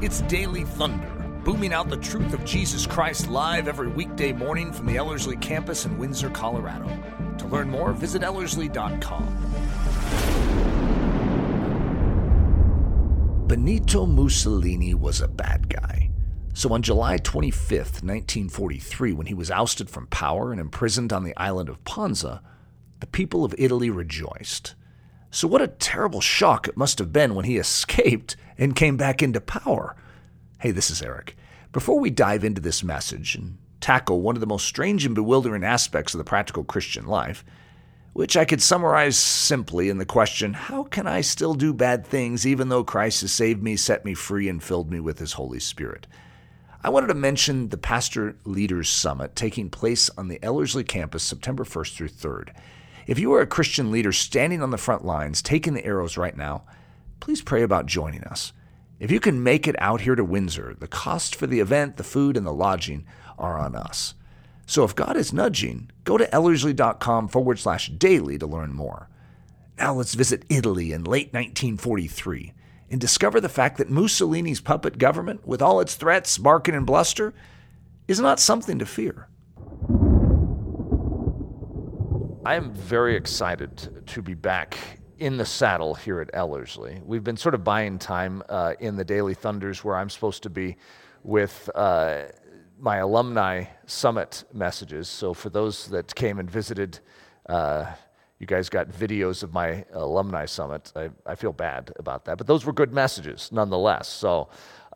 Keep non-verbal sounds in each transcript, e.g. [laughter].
It's Daily Thunder, booming out the truth of Jesus Christ live every weekday morning from the Ellerslie campus in Windsor, Colorado. To learn more, visit Ellerslie.com. Benito Mussolini was a bad guy. So on July 25th, 1943, when he was ousted from power and imprisoned on the island of Ponza, the people of Italy rejoiced. So, what a terrible shock it must have been when he escaped and came back into power. Hey, this is Eric. Before we dive into this message and tackle one of the most strange and bewildering aspects of the practical Christian life, which I could summarize simply in the question How can I still do bad things even though Christ has saved me, set me free, and filled me with his Holy Spirit? I wanted to mention the Pastor Leaders Summit taking place on the Ellerslie campus September 1st through 3rd. If you are a Christian leader standing on the front lines, taking the arrows right now, please pray about joining us. If you can make it out here to Windsor, the cost for the event, the food, and the lodging are on us. So if God is nudging, go to ellerslie.com forward slash daily to learn more. Now let's visit Italy in late 1943 and discover the fact that Mussolini's puppet government, with all its threats, barking, and bluster, is not something to fear. I am very excited to be back in the saddle here at Ellerslie. We've been sort of buying time uh, in the Daily Thunders where I'm supposed to be with uh, my alumni summit messages. So for those that came and visited, uh, you guys got videos of my alumni summit. I, I feel bad about that, but those were good messages nonetheless. So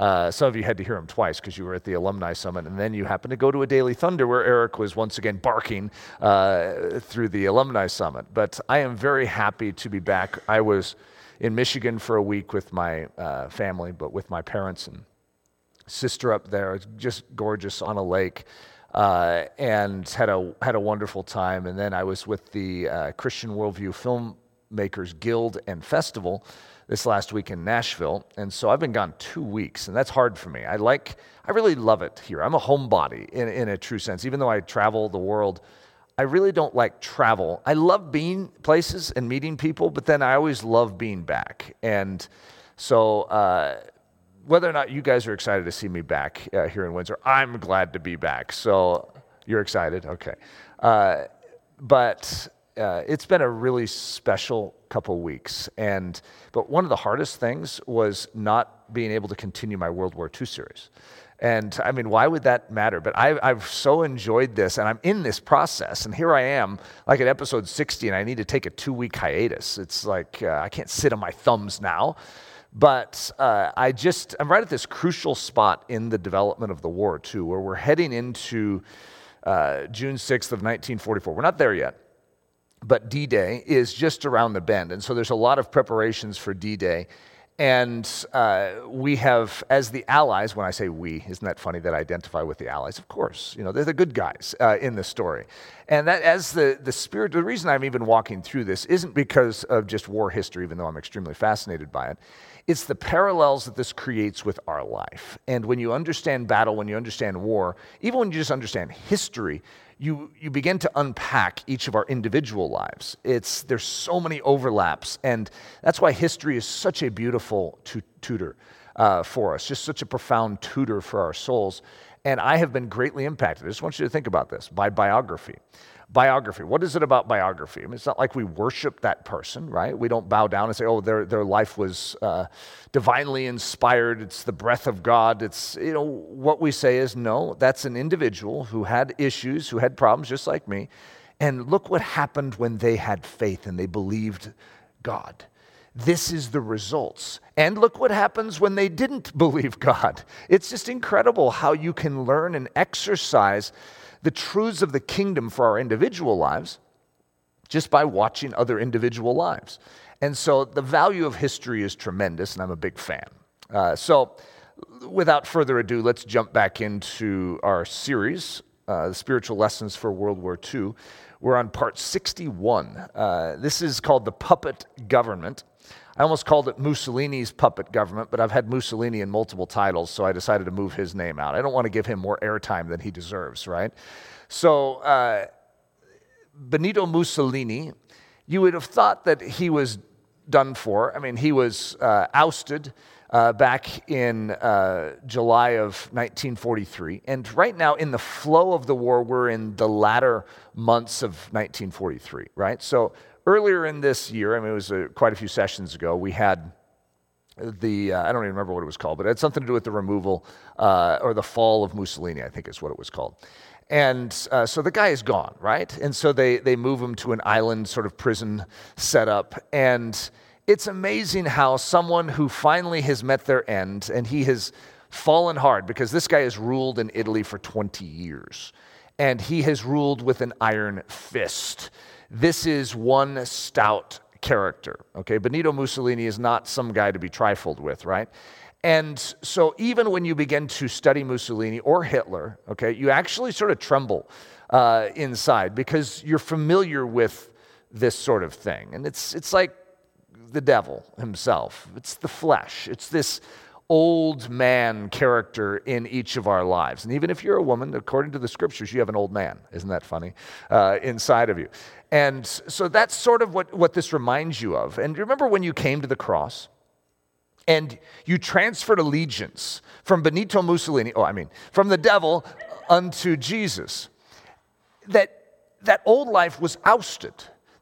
uh, some of you had to hear him twice because you were at the alumni summit, and then you happened to go to a Daily Thunder where Eric was once again barking uh, through the alumni summit. But I am very happy to be back. I was in Michigan for a week with my uh, family, but with my parents and sister up there. It's just gorgeous on a lake. Uh, and had a had a wonderful time. And then I was with the uh, Christian Worldview Filmmakers Guild and Festival, this last week in Nashville. And so I've been gone two weeks, and that's hard for me. I like, I really love it here. I'm a homebody in, in a true sense. Even though I travel the world, I really don't like travel. I love being places and meeting people, but then I always love being back. And so, uh, whether or not you guys are excited to see me back uh, here in Windsor, I'm glad to be back. So, you're excited? Okay. Uh, but uh, it's been a really special couple weeks. And but one of the hardest things was not being able to continue my World War II series. And I mean, why would that matter? But I, have so enjoyed this, and I'm in this process. And here I am, like at episode 60, and I need to take a two week hiatus. It's like uh, I can't sit on my thumbs now. But uh, I just, I'm right at this crucial spot in the development of the war, too, where we're heading into uh, June 6th of 1944. We're not there yet but D Day is just around the bend. And so there's a lot of preparations for D Day. And uh, we have, as the allies, when I say we, isn't that funny that I identify with the allies? Of course, you know, they're the good guys uh, in the story. And that, as the, the spirit, the reason I'm even walking through this isn't because of just war history, even though I'm extremely fascinated by it. It's the parallels that this creates with our life. And when you understand battle, when you understand war, even when you just understand history, you, you begin to unpack each of our individual lives. It's, there's so many overlaps, and that's why history is such a beautiful tu- tutor uh, for us, just such a profound tutor for our souls. And I have been greatly impacted. I just want you to think about this by biography biography. What is it about biography? I mean, it's not like we worship that person, right? We don't bow down and say, oh, their, their life was uh, divinely inspired. It's the breath of God. It's, you know, what we say is, no, that's an individual who had issues, who had problems just like me. And look what happened when they had faith and they believed God. This is the results. And look what happens when they didn't [laughs] believe God. It's just incredible how you can learn and exercise the truths of the kingdom for our individual lives just by watching other individual lives. And so the value of history is tremendous, and I'm a big fan. Uh, so, without further ado, let's jump back into our series, uh, The Spiritual Lessons for World War II. We're on part 61. Uh, this is called The Puppet Government. I almost called it Mussolini's puppet government, but I've had Mussolini in multiple titles, so I decided to move his name out. I don't want to give him more airtime than he deserves, right? So, uh, Benito Mussolini, you would have thought that he was done for. I mean, he was uh, ousted uh, back in uh, July of 1943. And right now, in the flow of the war, we're in the latter months of 1943, right? So earlier in this year, I mean, it was uh, quite a few sessions ago, we had the, uh, I don't even remember what it was called, but it had something to do with the removal uh, or the fall of Mussolini, I think is what it was called. And uh, so the guy is gone, right? And so they, they move him to an island sort of prison setup. And it's amazing how someone who finally has met their end and he has fallen hard because this guy has ruled in Italy for 20 years and he has ruled with an iron fist. This is one stout character, okay? Benito Mussolini is not some guy to be trifled with, right? And so even when you begin to study Mussolini or Hitler, okay, you actually sort of tremble uh, inside because you're familiar with this sort of thing. And it's, it's like the devil himself, it's the flesh, it's this old man character in each of our lives. And even if you're a woman, according to the scriptures, you have an old man. Isn't that funny? Uh, inside of you. And so that's sort of what, what this reminds you of. And remember when you came to the cross? And you transferred allegiance from Benito Mussolini, oh, I mean, from the devil unto Jesus. That, that old life was ousted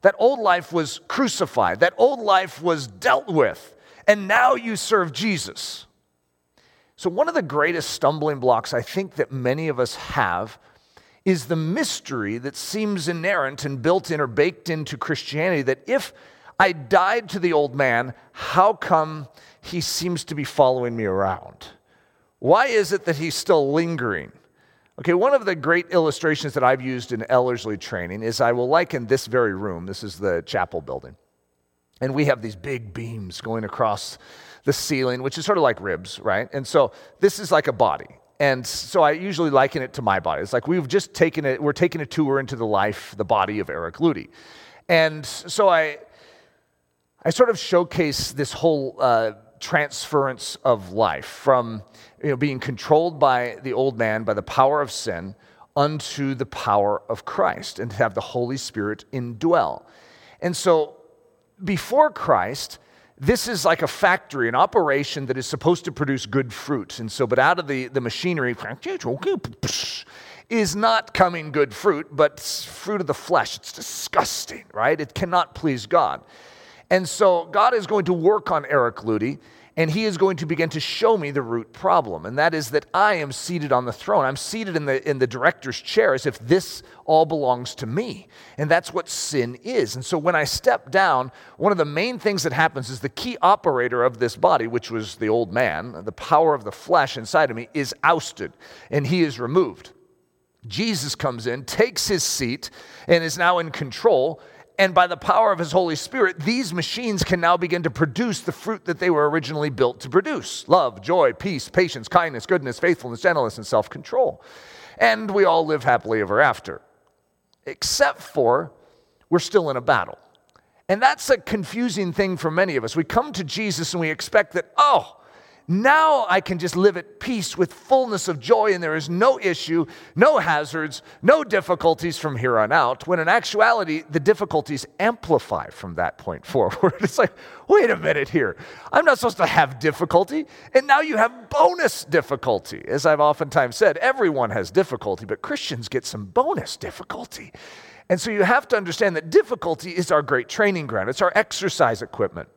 that old life was crucified, that old life was dealt with, and now you serve Jesus. So, one of the greatest stumbling blocks I think that many of us have is the mystery that seems inerrant and built in or baked into Christianity that if I died to the old man, how come he seems to be following me around? Why is it that he's still lingering? Okay, one of the great illustrations that I've used in Ellerslie training is I will liken this very room. This is the chapel building. And we have these big beams going across the ceiling, which is sort of like ribs, right? And so this is like a body. And so I usually liken it to my body. It's like we've just taken it, we're taking a tour into the life, the body of Eric Ludy. And so I, I sort of showcase this whole uh, transference of life from you know, being controlled by the old man, by the power of sin, unto the power of Christ, and to have the Holy Spirit indwell. And so, before Christ, this is like a factory, an operation that is supposed to produce good fruit. And so, but out of the, the machinery is not coming good fruit, but fruit of the flesh. It's disgusting, right? It cannot please God. And so God is going to work on Eric Ludy, and he is going to begin to show me the root problem. And that is that I am seated on the throne. I'm seated in the, in the director's chair as if this all belongs to me. And that's what sin is. And so when I step down, one of the main things that happens is the key operator of this body, which was the old man, the power of the flesh inside of me, is ousted and he is removed. Jesus comes in, takes his seat, and is now in control. And by the power of his Holy Spirit, these machines can now begin to produce the fruit that they were originally built to produce love, joy, peace, patience, kindness, goodness, faithfulness, gentleness, and self control. And we all live happily ever after, except for we're still in a battle. And that's a confusing thing for many of us. We come to Jesus and we expect that, oh, now I can just live at peace with fullness of joy, and there is no issue, no hazards, no difficulties from here on out. When in actuality, the difficulties amplify from that point [laughs] forward. It's like, wait a minute here. I'm not supposed to have difficulty, and now you have bonus difficulty. As I've oftentimes said, everyone has difficulty, but Christians get some bonus difficulty. And so you have to understand that difficulty is our great training ground, it's our exercise equipment.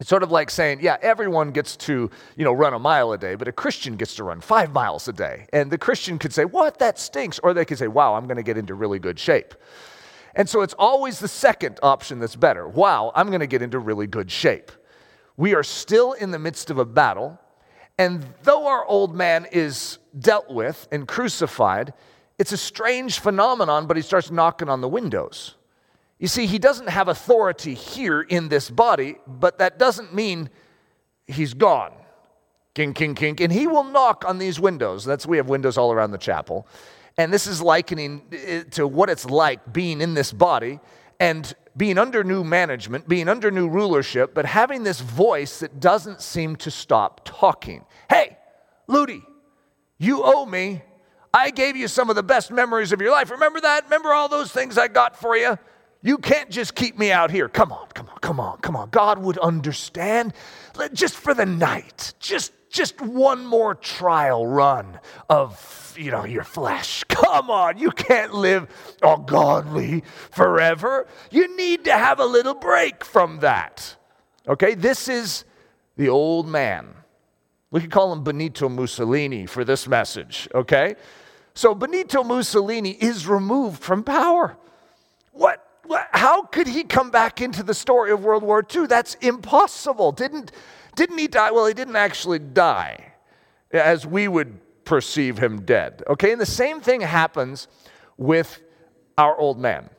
It's sort of like saying, yeah, everyone gets to, you know, run a mile a day, but a Christian gets to run five miles a day. And the Christian could say, what, that stinks. Or they could say, wow, I'm going to get into really good shape. And so it's always the second option that's better. Wow, I'm going to get into really good shape. We are still in the midst of a battle. And though our old man is dealt with and crucified, it's a strange phenomenon, but he starts knocking on the windows. You see, he doesn't have authority here in this body, but that doesn't mean he's gone. King, king, king. And he will knock on these windows. That's we have windows all around the chapel. And this is likening to what it's like being in this body and being under new management, being under new rulership, but having this voice that doesn't seem to stop talking. Hey, Ludy, you owe me. I gave you some of the best memories of your life. Remember that? Remember all those things I got for you? You can't just keep me out here. Come on, come on. come on, come on. God would understand just for the night, just just one more trial run of you know your flesh. [laughs] Come on, you can't live ungodly forever. You need to have a little break from that. Okay, this is the old man. We could call him Benito Mussolini for this message, okay? So Benito Mussolini is removed from power. What how could he come back into the story of World War II? That's impossible. Didn't didn't he die? Well, he didn't actually die as we would perceive him dead. Okay, and the same thing happens with our old man.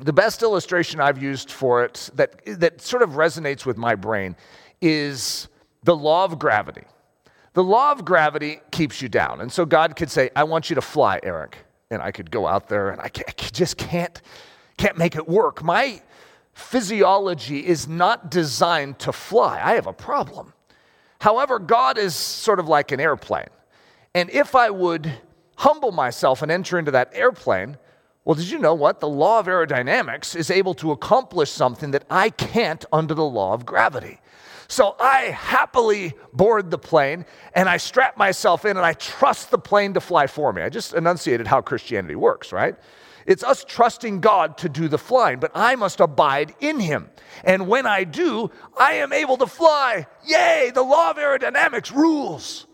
The best illustration I've used for it that, that sort of resonates with my brain is the law of gravity. The law of gravity keeps you down. And so God could say, I want you to fly, Eric. And I could go out there and I, I just can't, can't make it work. My physiology is not designed to fly. I have a problem. However, God is sort of like an airplane. And if I would humble myself and enter into that airplane, well, did you know what? The law of aerodynamics is able to accomplish something that I can't under the law of gravity. So I happily board the plane and I strap myself in and I trust the plane to fly for me. I just enunciated how Christianity works, right? It's us trusting God to do the flying, but I must abide in Him. And when I do, I am able to fly. Yay, the law of aerodynamics rules.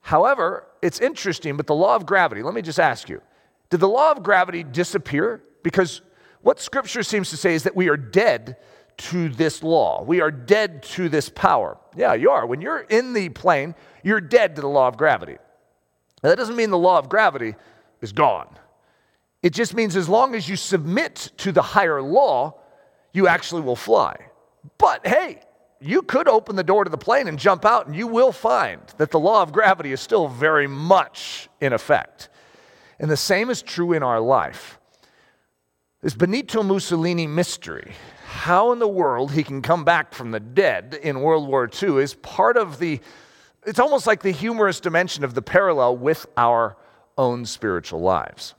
However, it's interesting, but the law of gravity, let me just ask you did the law of gravity disappear? Because what Scripture seems to say is that we are dead to this law. We are dead to this power. Yeah, you are. When you're in the plane, you're dead to the law of gravity. Now, that doesn't mean the law of gravity is gone. It just means as long as you submit to the higher law, you actually will fly. But hey, you could open the door to the plane and jump out, and you will find that the law of gravity is still very much in effect. And the same is true in our life. This Benito Mussolini mystery, how in the world he can come back from the dead in World War II, is part of the, it's almost like the humorous dimension of the parallel with our own spiritual lives.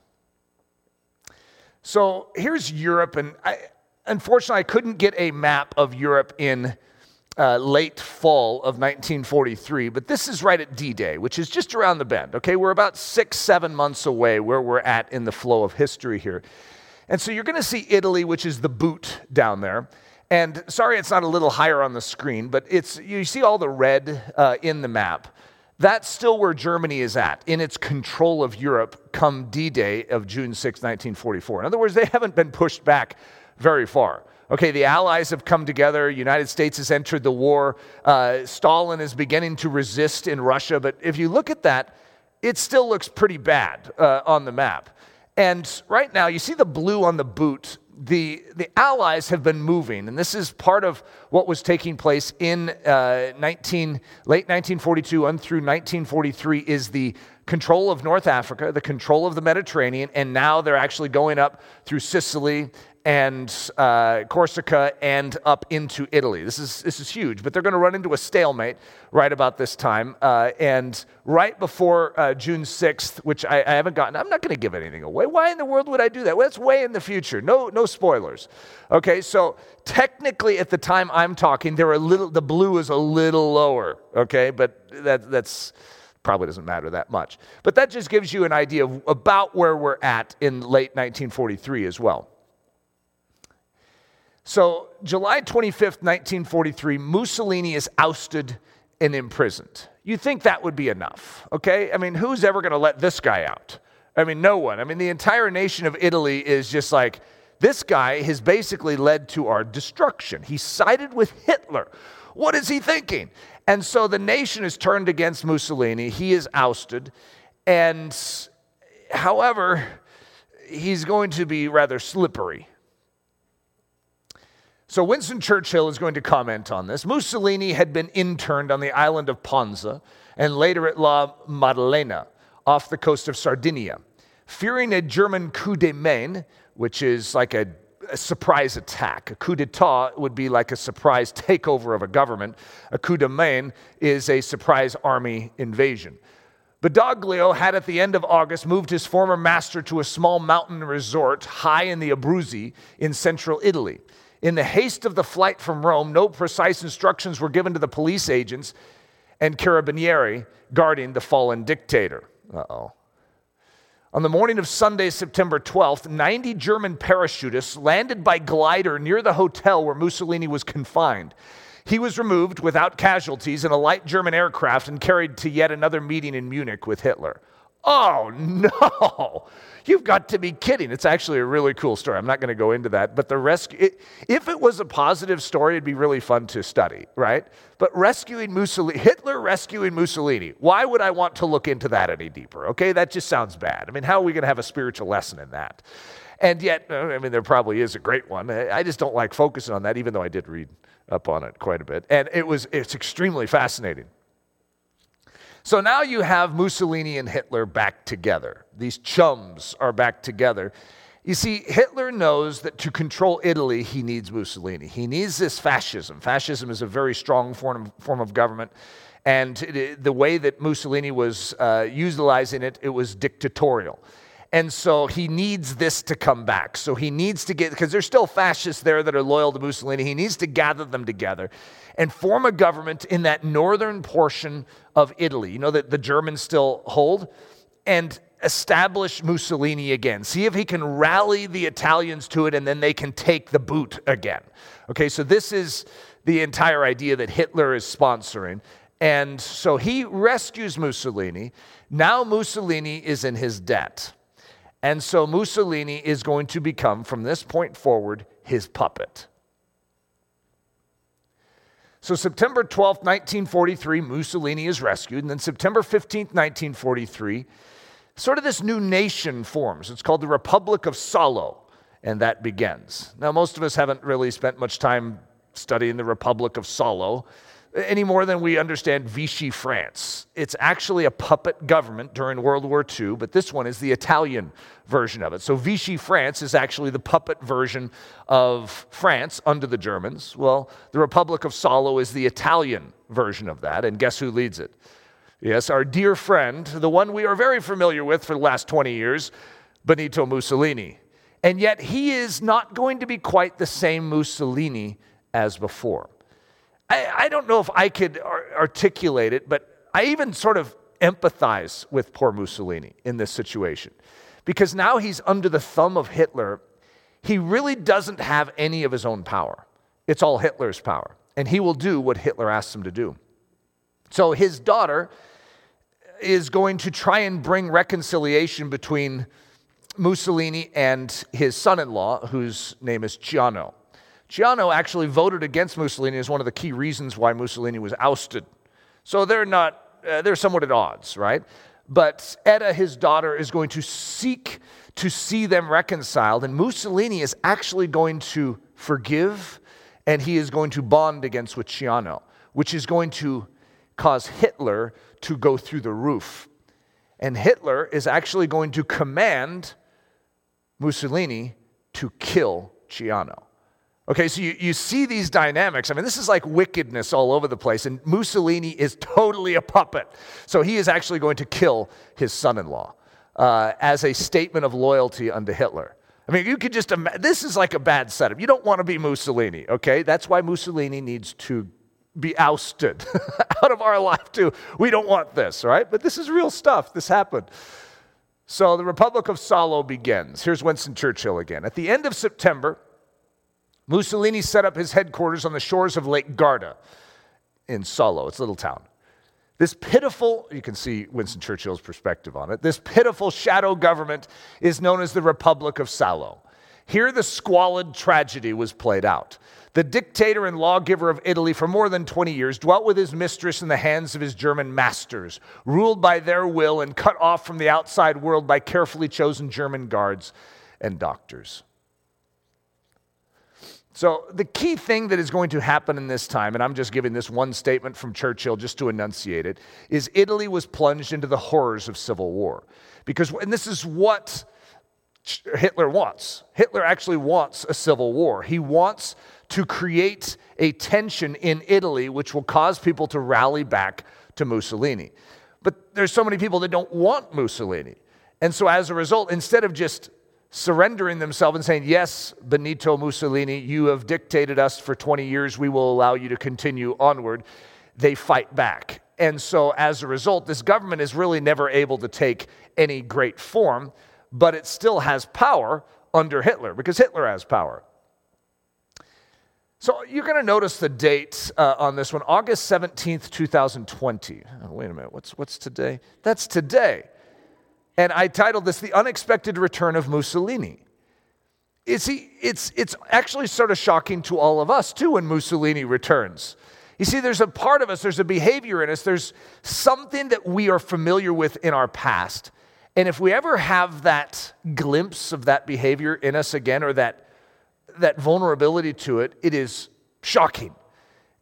So here's Europe, and I, unfortunately, I couldn't get a map of Europe in uh, late fall of 1943, but this is right at D Day, which is just around the bend. Okay, we're about six, seven months away where we're at in the flow of history here. And so you're going to see Italy, which is the boot down there. And sorry, it's not a little higher on the screen, but it's you see all the red uh, in the map. That's still where Germany is at in its control of Europe come D Day of June 6, 1944. In other words, they haven't been pushed back very far. Okay, the Allies have come together. United States has entered the war. Uh, Stalin is beginning to resist in Russia. But if you look at that, it still looks pretty bad uh, on the map. And right now, you see the blue on the boot the, the Allies have been moving, and this is part of what was taking place in uh, 19, late 1942 and through 1943 is the control of North Africa, the control of the Mediterranean, and now they're actually going up through Sicily and uh, Corsica and up into Italy. This is, this is huge, but they're going to run into a stalemate right about this time. Uh, and right before uh, June 6th, which I, I haven't gotten, I'm not going to give anything away. Why in the world would I do that? Well, that's way in the future. No, no spoilers. Okay, so technically at the time I'm talking, there are a little, the blue is a little lower, okay, but that, that's probably doesn't matter that much. But that just gives you an idea of about where we're at in late 1943 as well. So, July 25th, 1943, Mussolini is ousted and imprisoned. You think that would be enough, okay? I mean, who's ever going to let this guy out? I mean, no one. I mean, the entire nation of Italy is just like, this guy has basically led to our destruction. He sided with Hitler. What is he thinking? And so the nation is turned against Mussolini. He is ousted. And however, he's going to be rather slippery so Winston Churchill is going to comment on this. Mussolini had been interned on the island of Ponza and later at La Maddalena off the coast of Sardinia. Fearing a German coup de main, which is like a, a surprise attack. A coup d'etat would be like a surprise takeover of a government. A coup de main is a surprise army invasion. Badoglio had at the end of August moved his former master to a small mountain resort high in the Abruzzi in central Italy. In the haste of the flight from Rome, no precise instructions were given to the police agents and carabinieri guarding the fallen dictator. Uh oh. On the morning of Sunday, September 12th, 90 German parachutists landed by glider near the hotel where Mussolini was confined. He was removed without casualties in a light German aircraft and carried to yet another meeting in Munich with Hitler. Oh no! [laughs] You've got to be kidding. It's actually a really cool story. I'm not going to go into that, but the rescue, it, if it was a positive story, it'd be really fun to study, right? But rescuing Mussolini, Hitler rescuing Mussolini, why would I want to look into that any deeper? Okay, that just sounds bad. I mean, how are we going to have a spiritual lesson in that? And yet, uh, I mean, there probably is a great one. I just don't like focusing on that, even though I did read up on it quite a bit. And it was, it's extremely fascinating. So now you have Mussolini and Hitler back together. These chums are back together. You see, Hitler knows that to control Italy, he needs Mussolini. He needs this fascism. Fascism is a very strong form, form of government. And it, the way that Mussolini was uh, utilizing it, it was dictatorial. And so he needs this to come back. So he needs to get, because there's still fascists there that are loyal to Mussolini, he needs to gather them together and form a government in that northern portion of Italy, you know, that the Germans still hold, and establish Mussolini again. See if he can rally the Italians to it and then they can take the boot again. Okay, so this is the entire idea that Hitler is sponsoring. And so he rescues Mussolini. Now Mussolini is in his debt. And so Mussolini is going to become, from this point forward, his puppet. So, September 12, 1943, Mussolini is rescued. And then, September 15, 1943, sort of this new nation forms. It's called the Republic of Salo, and that begins. Now, most of us haven't really spent much time studying the Republic of Salo any more than we understand Vichy France. It's actually a puppet government during World War II, but this one is the Italian version of it. So Vichy France is actually the puppet version of France under the Germans. Well, the Republic of Salo is the Italian version of that, and guess who leads it? Yes, our dear friend, the one we are very familiar with for the last 20 years, Benito Mussolini. And yet he is not going to be quite the same Mussolini as before. I, I don't know if I could articulate it, but I even sort of empathize with poor Mussolini in this situation. Because now he's under the thumb of Hitler. He really doesn't have any of his own power. It's all Hitler's power. And he will do what Hitler asks him to do. So his daughter is going to try and bring reconciliation between Mussolini and his son in law, whose name is Ciano. Ciano actually voted against Mussolini as one of the key reasons why Mussolini was ousted. So they're not, uh, they're somewhat at odds, right? But Edda, his daughter, is going to seek to see them reconciled, and Mussolini is actually going to forgive and he is going to bond against with Ciano, which is going to cause Hitler to go through the roof. And Hitler is actually going to command Mussolini to kill Ciano. Okay, so you, you see these dynamics. I mean, this is like wickedness all over the place, and Mussolini is totally a puppet. So he is actually going to kill his son in law uh, as a statement of loyalty unto Hitler. I mean, you could just imagine, this is like a bad setup. You don't want to be Mussolini, okay? That's why Mussolini needs to be ousted [laughs] out of our life, too. We don't want this, right? But this is real stuff. This happened. So the Republic of Salo begins. Here's Winston Churchill again. At the end of September, Mussolini set up his headquarters on the shores of Lake Garda in Salo, it's a little town. This pitiful, you can see Winston Churchill's perspective on it, this pitiful shadow government is known as the Republic of Salo. Here, the squalid tragedy was played out. The dictator and lawgiver of Italy for more than 20 years dwelt with his mistress in the hands of his German masters, ruled by their will and cut off from the outside world by carefully chosen German guards and doctors. So, the key thing that is going to happen in this time, and I'm just giving this one statement from Churchill just to enunciate it, is Italy was plunged into the horrors of civil war. Because, and this is what Hitler wants. Hitler actually wants a civil war. He wants to create a tension in Italy which will cause people to rally back to Mussolini. But there's so many people that don't want Mussolini. And so, as a result, instead of just surrendering themselves and saying, Yes, Benito Mussolini, you have dictated us for 20 years. We will allow you to continue onward. They fight back. And so, as a result, this government is really never able to take any great form, but it still has power under Hitler because Hitler has power. So, you're going to notice the date uh, on this one August 17th, 2020. Oh, wait a minute, what's, what's today? That's today. And I titled this The Unexpected Return of Mussolini. It's, it's, it's actually sort of shocking to all of us, too, when Mussolini returns. You see, there's a part of us, there's a behavior in us, there's something that we are familiar with in our past. And if we ever have that glimpse of that behavior in us again, or that, that vulnerability to it, it is shocking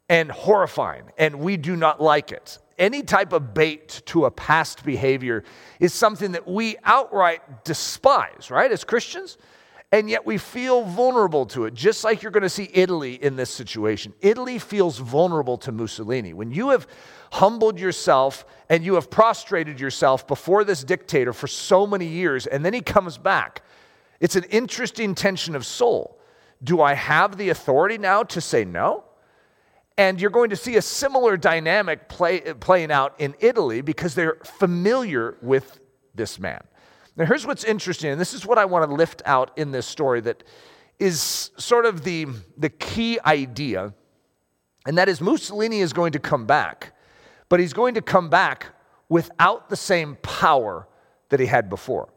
and horrifying, and we do not like it any type of bait to a past behavior is something that we outright despise, right, as Christians? And yet we feel vulnerable to it, just like you're going to see Italy in this situation. Italy feels vulnerable to Mussolini. When you have humbled yourself and you have prostrated yourself before this dictator for so many years, and then he comes back, it's an interesting tension of soul. Do I have the authority now to say no? And you're going to see a similar dynamic play, playing out in Italy because they're familiar with this man. Now, here's what's interesting, and this is what I want to lift out in this story that is sort of the, the key idea, and that is Mussolini is going to come back, but he's going to come back without the same power that he had before.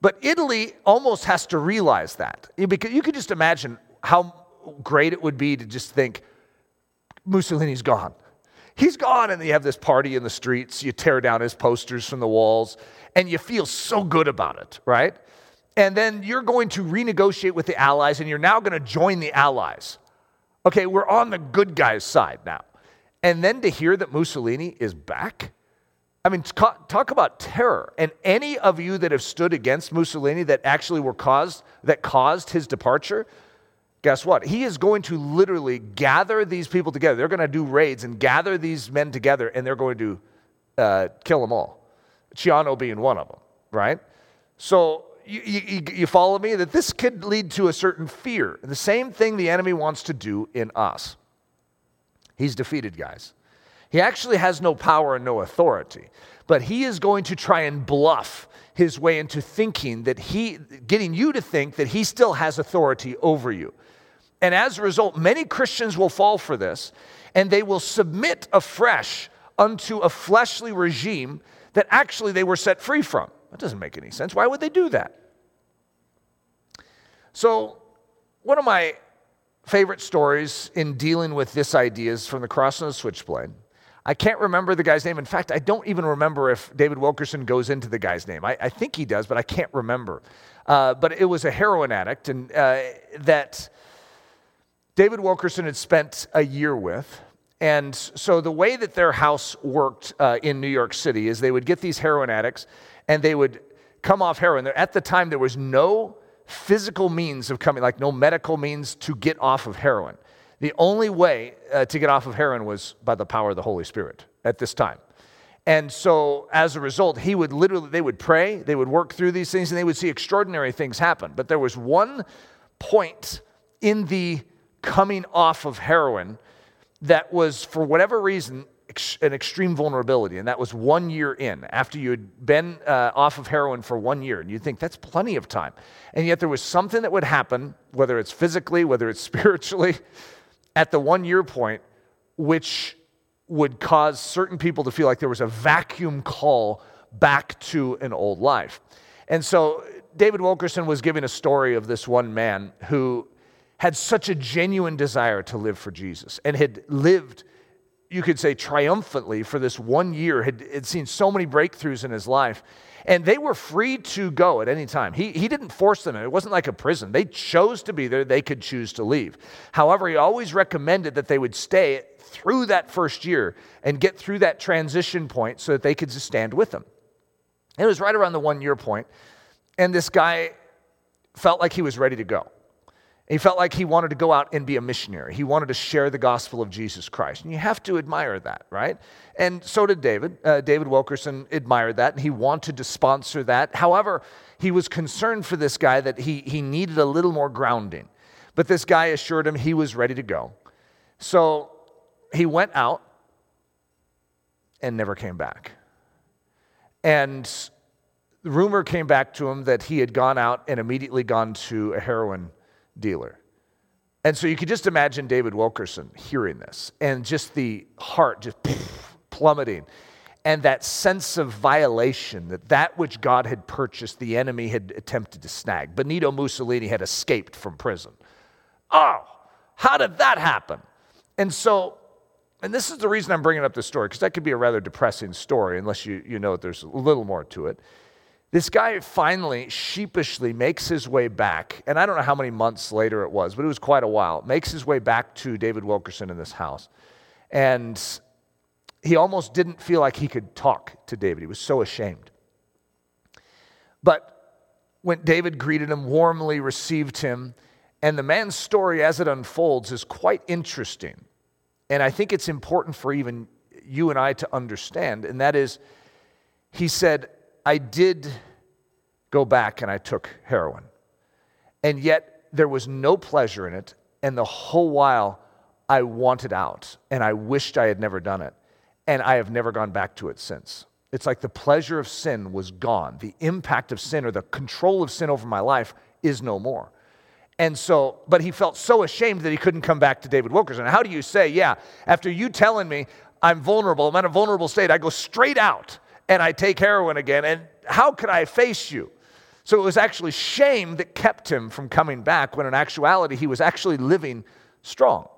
But Italy almost has to realize that. Because you could just imagine how great it would be to just think, Mussolini's gone. He's gone, and you have this party in the streets. You tear down his posters from the walls, and you feel so good about it, right? And then you're going to renegotiate with the Allies, and you're now going to join the Allies. Okay, we're on the good guys' side now. And then to hear that Mussolini is back, I mean, talk about terror. And any of you that have stood against Mussolini that actually were caused, that caused his departure, guess what? He is going to literally gather these people together. They're going to do raids and gather these men together, and they're going to uh, kill them all. Ciano being one of them, right? So you, you, you follow me? That this could lead to a certain fear. The same thing the enemy wants to do in us. He's defeated, guys. He actually has no power and no authority, but he is going to try and bluff his way into thinking that he, getting you to think that he still has authority over you. And as a result, many Christians will fall for this and they will submit afresh unto a fleshly regime that actually they were set free from. That doesn't make any sense. Why would they do that? So, one of my favorite stories in dealing with this idea is from the cross and the switchblade. I can't remember the guy's name. In fact, I don't even remember if David Wilkerson goes into the guy's name. I, I think he does, but I can't remember. Uh, but it was a heroin addict and uh, that David Wilkerson had spent a year with. And so the way that their house worked uh, in New York City is they would get these heroin addicts and they would come off heroin. At the time, there was no physical means of coming, like no medical means to get off of heroin. The only way uh, to get off of heroin was by the power of the Holy Spirit at this time. And so, as a result, he would literally, they would pray, they would work through these things, and they would see extraordinary things happen. But there was one point in the coming off of heroin that was, for whatever reason, ex- an extreme vulnerability. And that was one year in, after you had been uh, off of heroin for one year. And you'd think that's plenty of time. And yet there was something that would happen, whether it's physically, whether it's [laughs] spiritually, at the one year point, which would cause certain people to feel like there was a vacuum call back to an old life. And so David Wilkerson was giving a story of this one man who had such a genuine desire to live for Jesus and had lived, you could say, triumphantly for this one year, had, had seen so many breakthroughs in his life. And they were free to go at any time. He, he didn't force them. It wasn't like a prison. They chose to be there, they could choose to leave. However, he always recommended that they would stay through that first year and get through that transition point so that they could just stand with him. It was right around the one year point, and this guy felt like he was ready to go. He felt like he wanted to go out and be a missionary. He wanted to share the gospel of Jesus Christ. And you have to admire that, right? And so did David. Uh, David Wilkerson admired that, and he wanted to sponsor that. However, he was concerned for this guy that he, he needed a little more grounding. But this guy assured him he was ready to go. So he went out and never came back. And the rumor came back to him that he had gone out and immediately gone to a heroin dealer. And so you could just imagine David Wilkerson hearing this and just the heart just [laughs] plummeting and that sense of violation that that which God had purchased, the enemy had attempted to snag. Benito Mussolini had escaped from prison. Oh, how did that happen? And so, and this is the reason I'm bringing up this story, because that could be a rather depressing story unless you, you know there's a little more to it. This guy finally sheepishly makes his way back, and I don't know how many months later it was, but it was quite a while, makes his way back to David Wilkerson in this house. And he almost didn't feel like he could talk to David. He was so ashamed. But when David greeted him, warmly received him, and the man's story as it unfolds is quite interesting. And I think it's important for even you and I to understand, and that is, he said, I did go back and I took heroin. And yet there was no pleasure in it. And the whole while I wanted out and I wished I had never done it. And I have never gone back to it since. It's like the pleasure of sin was gone. The impact of sin or the control of sin over my life is no more. And so, but he felt so ashamed that he couldn't come back to David Wilkerson. How do you say, yeah, after you telling me I'm vulnerable, I'm in a vulnerable state, I go straight out and I take heroin again. And how could I face you? So it was actually shame that kept him from coming back when in actuality he was actually living strong.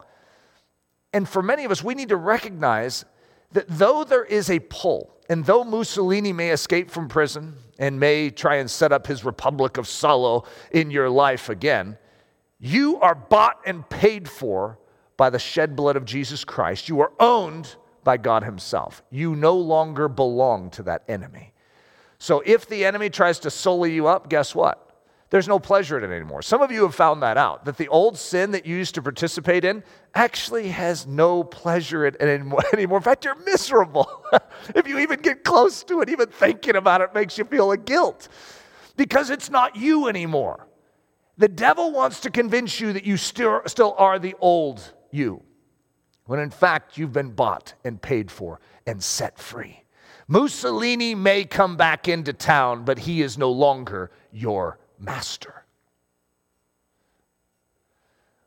And for many of us, we need to recognize that though there is a pull, and though Mussolini may escape from prison and may try and set up his Republic of Salo in your life again, you are bought and paid for by the shed blood of Jesus Christ. You are owned by God Himself. You no longer belong to that enemy. So if the enemy tries to sully you up, guess what? There's no pleasure in it anymore. Some of you have found that out, that the old sin that you used to participate in actually has no pleasure in it anymore. [laughs] In fact, you're miserable. [laughs] if you even get close to it, even thinking about it makes you feel a guilt because it's not you anymore. The devil wants to convince you that you still, still are the old you when in fact you've been bought and paid for and set free. Mussolini may come back into town, but he is no longer your master.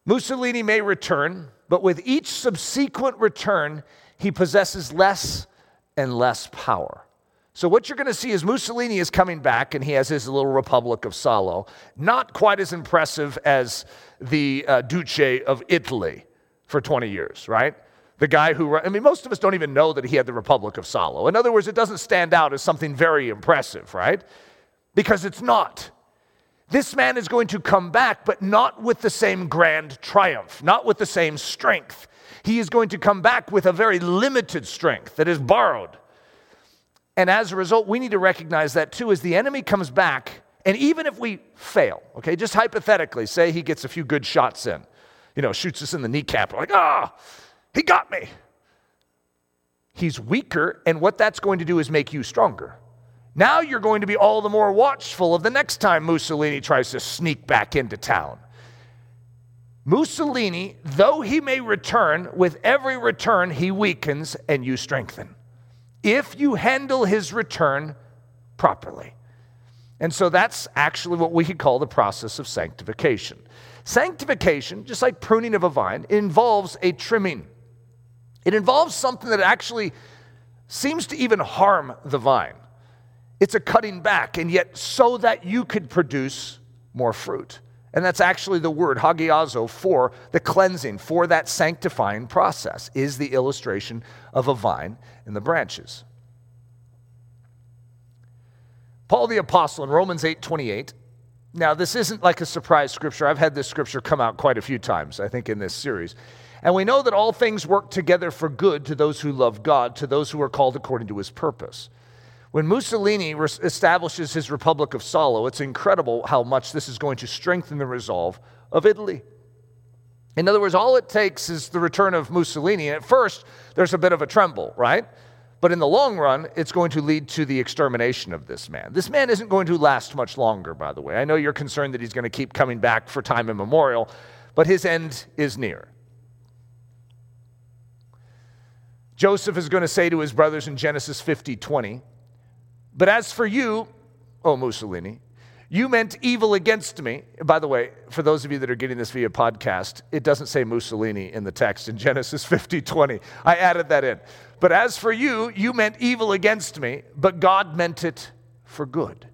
Mussolini may return, but with each subsequent return, he possesses less and less power. So, what you're going to see is Mussolini is coming back and he has his little Republic of Salo. Not quite as impressive as the uh, Duce of Italy for 20 years, right? The guy who, I mean, most of us don't even know that he had the Republic of Salo. In other words, it doesn't stand out as something very impressive, right? Because it's not. This man is going to come back, but not with the same grand triumph, not with the same strength. He is going to come back with a very limited strength that is borrowed. And as a result, we need to recognize that too. As the enemy comes back, and even if we fail, okay, just hypothetically, say he gets a few good shots in, you know, shoots us in the kneecap. We're like, ah, oh, he got me. He's weaker, and what that's going to do is make you stronger. Now you're going to be all the more watchful of the next time Mussolini tries to sneak back into town. Mussolini, though he may return, with every return he weakens and you strengthen. If you handle his return properly. And so that's actually what we could call the process of sanctification. Sanctification, just like pruning of a vine, involves a trimming. It involves something that actually seems to even harm the vine. It's a cutting back, and yet so that you could produce more fruit. And that's actually the word hagiazo for the cleansing, for that sanctifying process, is the illustration of a vine and the branches. Paul the Apostle in Romans 8 28. Now, this isn't like a surprise scripture. I've had this scripture come out quite a few times, I think, in this series. And we know that all things work together for good to those who love God, to those who are called according to his purpose. When Mussolini re- establishes his Republic of Salo, it's incredible how much this is going to strengthen the resolve of Italy. In other words, all it takes is the return of Mussolini. And At first, there's a bit of a tremble, right? But in the long run, it's going to lead to the extermination of this man. This man isn't going to last much longer, by the way. I know you're concerned that he's going to keep coming back for time immemorial, but his end is near. Joseph is going to say to his brothers in Genesis 50 20, But as for you, O Mussolini, you meant evil against me. By the way, for those of you that are getting this via podcast, it doesn't say Mussolini in the text in Genesis [laughs] 50 20. I added that in. But as for you, you meant evil against me, but God meant it for good.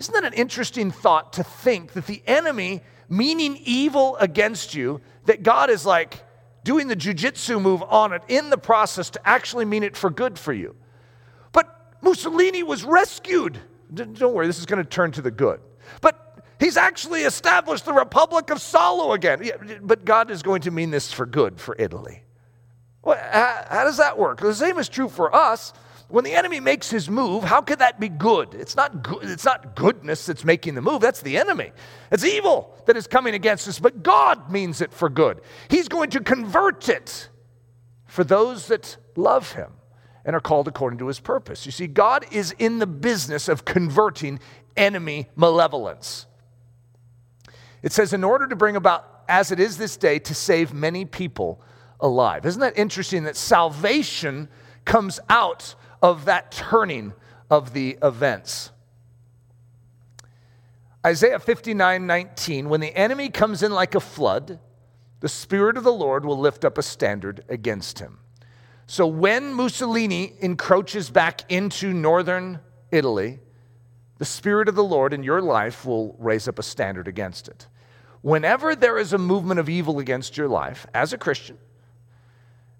Isn't that an interesting thought to think that the enemy meaning evil against you, that God is like doing the jujitsu move on it in the process to actually mean it for good for you? But Mussolini was rescued. Don't worry, this is going to turn to the good. But he's actually established the Republic of Salo again. But God is going to mean this for good for Italy. Well, how, does that work? The same is true for us. When the enemy makes his move, how could that be good? It's not good. It's not goodness that's making the move. That's the enemy. It's evil that is coming against us, but God means it for good. He's going to convert it for those that love him and are called according to his purpose. You see, God is in the business of converting enemy malevolence. It says, in order to bring about, as it is this day, to save many people alive. Isn't that interesting that salvation comes out of that turning of the events? Isaiah 59 19, when the enemy comes in like a flood, the Spirit of the Lord will lift up a standard against him. So when Mussolini encroaches back into northern Italy, the Spirit of the Lord in your life will raise up a standard against it. Whenever there is a movement of evil against your life, as a Christian,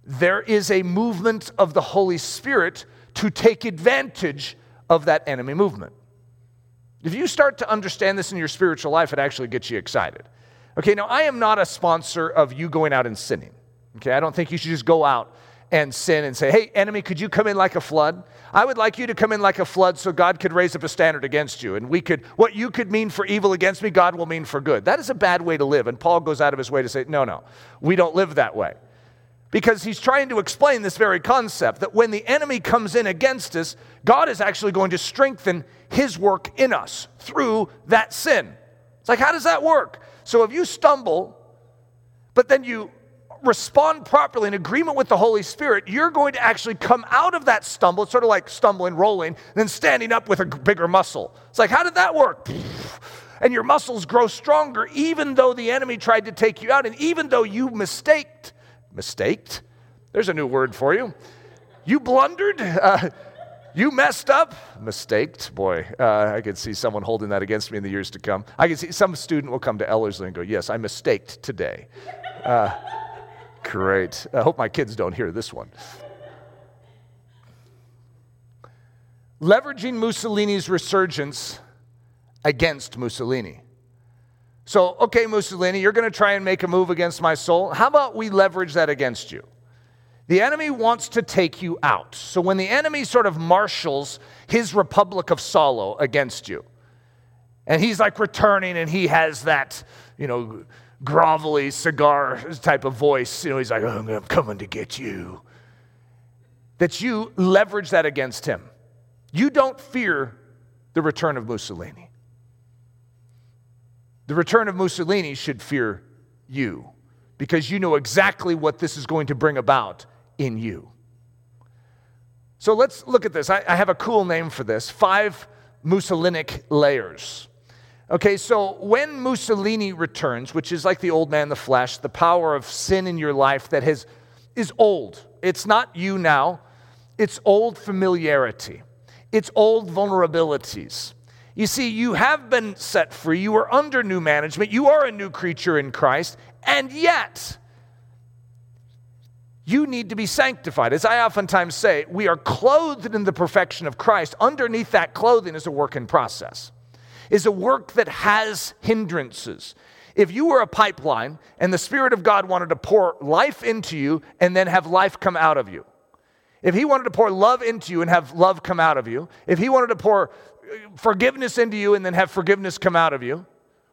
there is a movement of the Holy Spirit to take advantage of that enemy movement. If you start to understand this in your spiritual life, it actually gets you excited. Okay, now I am not a sponsor of you going out and sinning. Okay, I don't think you should just go out and sin and say, hey, enemy, could you come in like a flood? I would like you to come in like a flood so God could raise up a standard against you. And we could, what you could mean for evil against me, God will mean for good. That is a bad way to live. And Paul goes out of his way to say, no, no, we don't live that way. Because he's trying to explain this very concept that when the enemy comes in against us, God is actually going to strengthen his work in us through that sin. It's like, how does that work? So if you stumble, but then you respond properly in agreement with the Holy Spirit, you're going to actually come out of that stumble. It's sort of like stumbling, rolling, then standing up with a bigger muscle. It's like, how did that work? And your muscles grow stronger, even though the enemy tried to take you out, and even though you mistaked, mistaked? There's a new word for you. You blundered. Uh, you messed up, mistaked. Boy, uh, I could see someone holding that against me in the years to come. I can see some student will come to Ellerslie and go, Yes, I mistaked today. Uh, Great. I hope my kids don't hear this one. Leveraging Mussolini's resurgence against Mussolini. So, okay, Mussolini, you're going to try and make a move against my soul. How about we leverage that against you? The enemy wants to take you out. So, when the enemy sort of marshals his Republic of Salo against you, and he's like returning and he has that, you know, grovelly cigar type of voice. You know, he's like, oh, I'm coming to get you. That you leverage that against him. You don't fear the return of Mussolini. The return of Mussolini should fear you because you know exactly what this is going to bring about in you. So let's look at this. I, I have a cool name for this five Mussolinic layers. Okay, so when Mussolini returns, which is like the old man, the flesh, the power of sin in your life that has, is old. It's not you now, it's old familiarity, it's old vulnerabilities. You see, you have been set free, you are under new management, you are a new creature in Christ, and yet, you need to be sanctified. As I oftentimes say, we are clothed in the perfection of Christ. Underneath that clothing is a work in process is a work that has hindrances. If you were a pipeline and the Spirit of God wanted to pour life into you and then have life come out of you, if He wanted to pour love into you and have love come out of you, if He wanted to pour uh, forgiveness into you and then have forgiveness come out of you,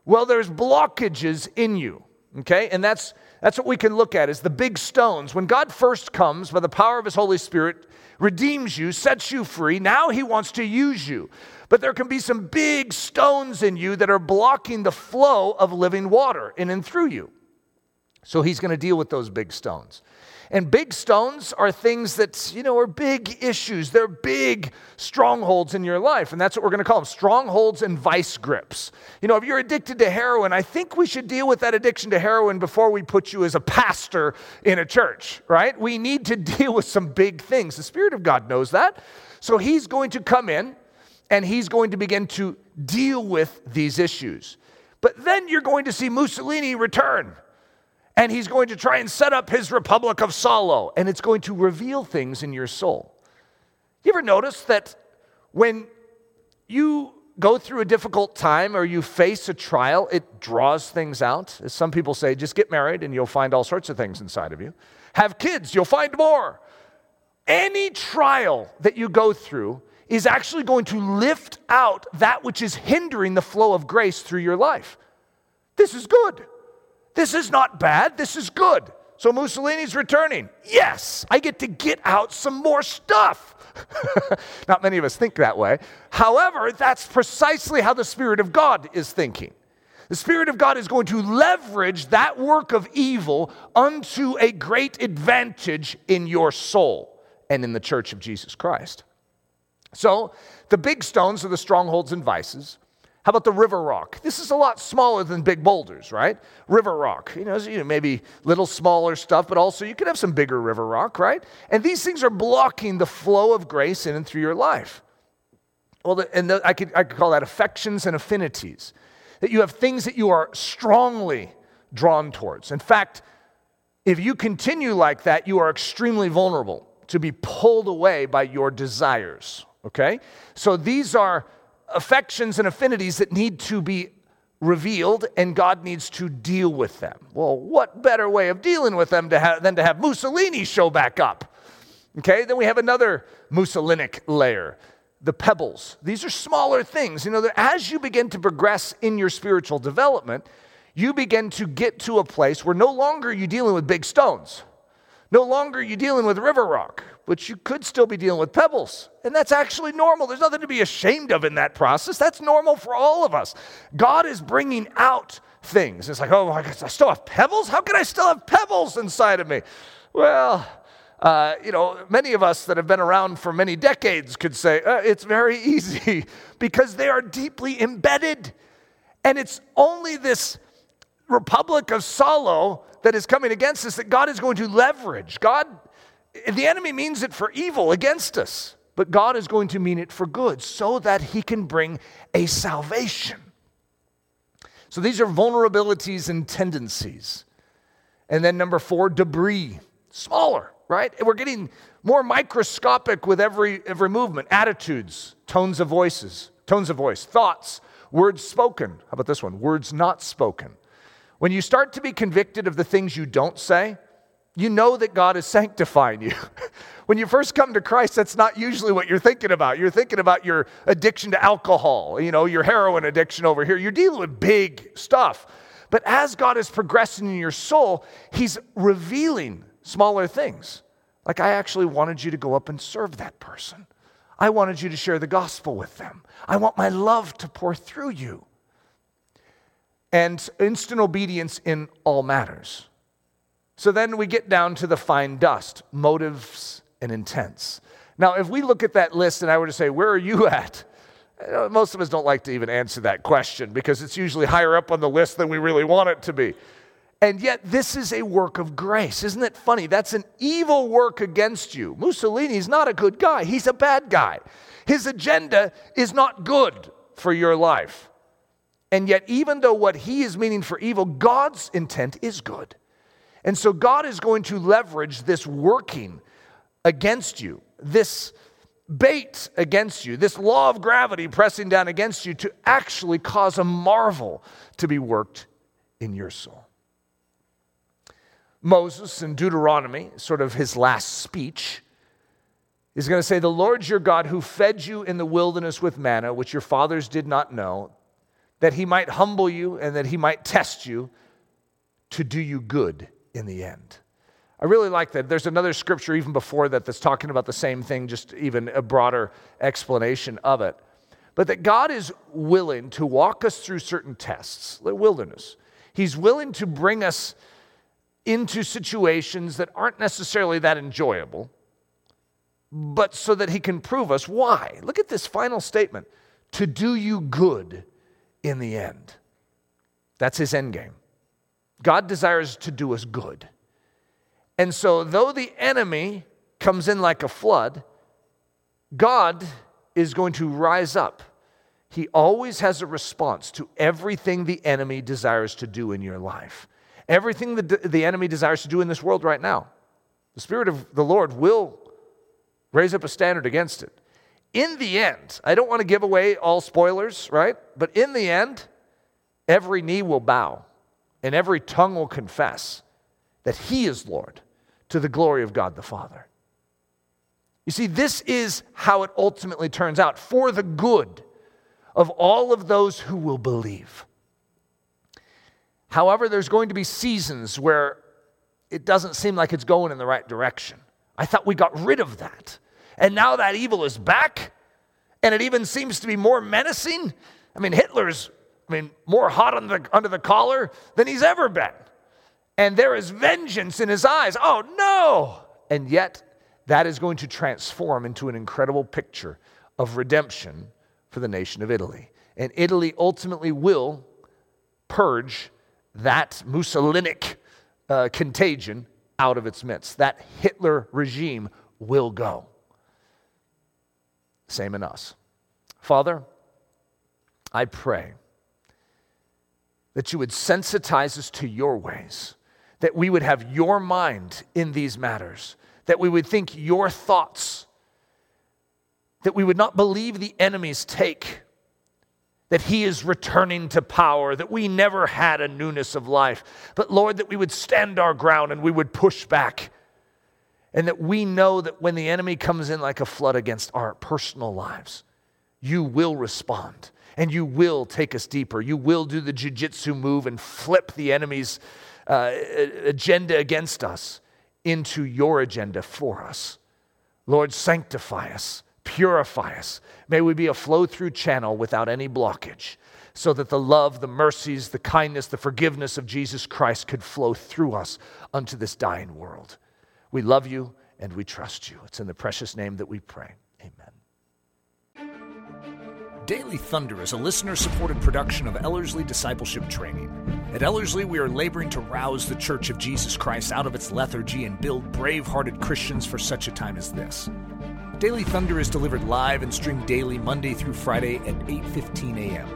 well, there's blockages in you, okay? And that's That's what we can look at is the big stones. When God first comes by the power of his Holy Spirit, redeems you, sets you free, now he wants to use you. But there can be some big stones in you that are blocking the flow of living water in and through you. So he's going to deal with those big stones. And big stones are things that, you know, are big issues. They're big strongholds in your life. And that's what we're going to call them strongholds and vice grips. You know, if you're addicted to heroin, I think we should deal with that addiction to heroin before we put you as a pastor in a church, right? We need to [laughs] deal with some big things. The Spirit of God knows that. So He's going to come in and He's going to begin to deal with these issues. But then you're going to see Mussolini return and he's going to try and set up his Republic of Salo, and it's going to reveal things in your soul. You ever notice that when you go through a difficult time or you face a trial, it draws things out? As some people say, just get married and you'll find all sorts of things inside of you. Have kids, you'll find more. Any trial that you go through is actually going to lift out that which is hindering the flow of grace through your life. This is good. This is not bad, this is good. So Mussolini's returning. Yes, I get to get out some more stuff. [laughs] not many of us think that way. However, that's precisely how the Spirit of God is thinking. The Spirit of God is going to leverage that work of evil unto a great advantage in your soul and in the church of Jesus Christ. So, the big stones are the strongholds and vices. How about the river rock? This is a lot smaller than big boulders, right? River rock, you know, you know, maybe little smaller stuff, but also you could have some bigger river rock, right? And these things are blocking the flow of grace in and through your life. Well, the, and the, I, could, I could call that affections and affinities. That you have things that you are strongly drawn towards. In fact, if you continue like that, you are extremely vulnerable to be pulled away by your desires, okay? So these are affections and affinities that need to be revealed and God needs to deal with them. Well, what better way of dealing with them to than to have Mussolini show back up? Okay, then we have another Mussolinic layer the pebbles. These are smaller things. You know, as you begin to progress in your spiritual development, you begin to get to a place where no longer you're dealing with big stones. No longer you're dealing with river rock but you could still be dealing with pebbles. And that's actually normal. There's nothing to be ashamed of in that process. That's normal for all of us. God is bringing out things. It's like, oh I still have pebbles? How can I still have pebbles inside of me? Well, uh, you know, many of us that have been around for many decades could say uh, it's very [laughs] easy because they are deeply embedded. And it's only this republic of Salo that is coming against us that God is going to leverage. God the enemy means it for evil against us, but God is going to mean it for good so that he can bring a salvation. So these are vulnerabilities and tendencies. And then number four, debris, smaller, right? We're getting more microscopic with every, every movement, attitudes, tones of voices, tones of voice, thoughts, words spoken. How about this one? Words not spoken. When you start to be convicted of the things you don't say, you know that God is sanctifying you. [laughs] when you first come to Christ, that's not usually what you're thinking about. You're thinking about your addiction to alcohol, you know, your heroin addiction over here. You're dealing with big stuff. But as God is progressing in your soul, He's revealing smaller things. Like, I actually wanted you to go up and serve that person. I wanted you to share the gospel with them. I want my love to pour through you. And instant obedience in all matters. So then we get down to the fine dust motives and intents. Now, if we look at that list and I were to say, Where are you [laughs] at? Uh, most of us don't like to even answer that question because it's usually higher up on the list than we really want it to be. And yet, this is a work of grace. Isn't it funny? That's an evil work against you. Mussolini's not a good guy, he's a bad guy. His agenda is not good for your life. And yet, even though what he is meaning for evil, God's intent is good. And so God is going to leverage this working against you, this bait against you, this law of gravity pressing down against you to actually cause a marvel to be worked in your soul. Moses in Deuteronomy, sort of his last speech, is going to say, The Lord your God who fed you in the wilderness with manna, which your fathers did not know, that he might humble you and that he might test you to do you good in the end. I really like that. There's another scripture even before that that's talking about the same thing, just even a broader explanation of it. But that God is willing to walk us through certain tests, the wilderness. He's willing to bring us into situations that aren't necessarily that enjoyable, but so that He can prove us why. Look at this final statement to do you good in the end. That's His end game. God desires to do us good. And so, though the enemy comes in like a flood, God is going to rise up. He always has a response to everything the enemy desires to do in your life. Everything the, the enemy desires to do in this world right now. The Spirit of the Lord will raise up a standard against it. In the end, I don't want to give away all spoilers, right? But in the end, every knee will bow and every tongue will confess that He is Lord to the glory of God the Father. You see, this is how it ultimately turns out for the good of all of those who will believe. However, there's going to be seasons where it doesn't seem like it's going in the right direction. I thought we got rid of that. And now that evil is back, and it even seems to be more menacing. I mean, Hitler's I mean, more hot under the, under the collar than he's ever been and there is vengeance in his eyes. Oh no! And yet, that is going to transform into an incredible picture of redemption for the nation of Italy. And Italy ultimately will purge that Mussolinic uh, contagion out of its midst. That Hitler regime will go. Same in us. Father, I pray that you would sensitize us to your ways that we would have your mind in these matters, that we would think your thoughts, that we would not believe the enemy's take, that he is returning to power, that we never had a newness of life, but Lord, that we would stand our ground and we would push back. And that we know that when the enemy comes in like a flood against our personal lives, you will respond and you will take us deeper. You will do the jujitsu move and flip the enemy's uh, agenda against us into your agenda for us. Lord, sanctify us, purify us. May we be a flow through channel without any blockage, so that the love, the mercies, the kindness, the forgiveness of Jesus Christ could flow through us unto this dying world. We love you and we trust you. It's in the precious name that we pray. Amen. Daily Thunder is a listener supported production of Ellerslie Discipleship Training. At Ellerslie, we are laboring to rouse the Church of Jesus Christ out of its lethargy and build brave hearted Christians for such a time as this. Daily Thunder is delivered live and streamed daily Monday through Friday at 8:15 a.m.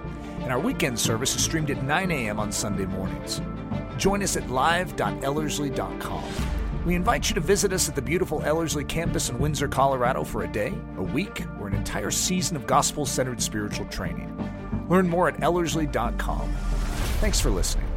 And our weekend service is streamed at 9 a.m. on Sunday mornings. Join us at live.ellerslie.com. We invite you to visit us at the beautiful Ellerslie campus in Windsor, Colorado for a day, a week, an entire season of gospel centered spiritual training. Learn more at Ellerslie.com. Thanks for listening.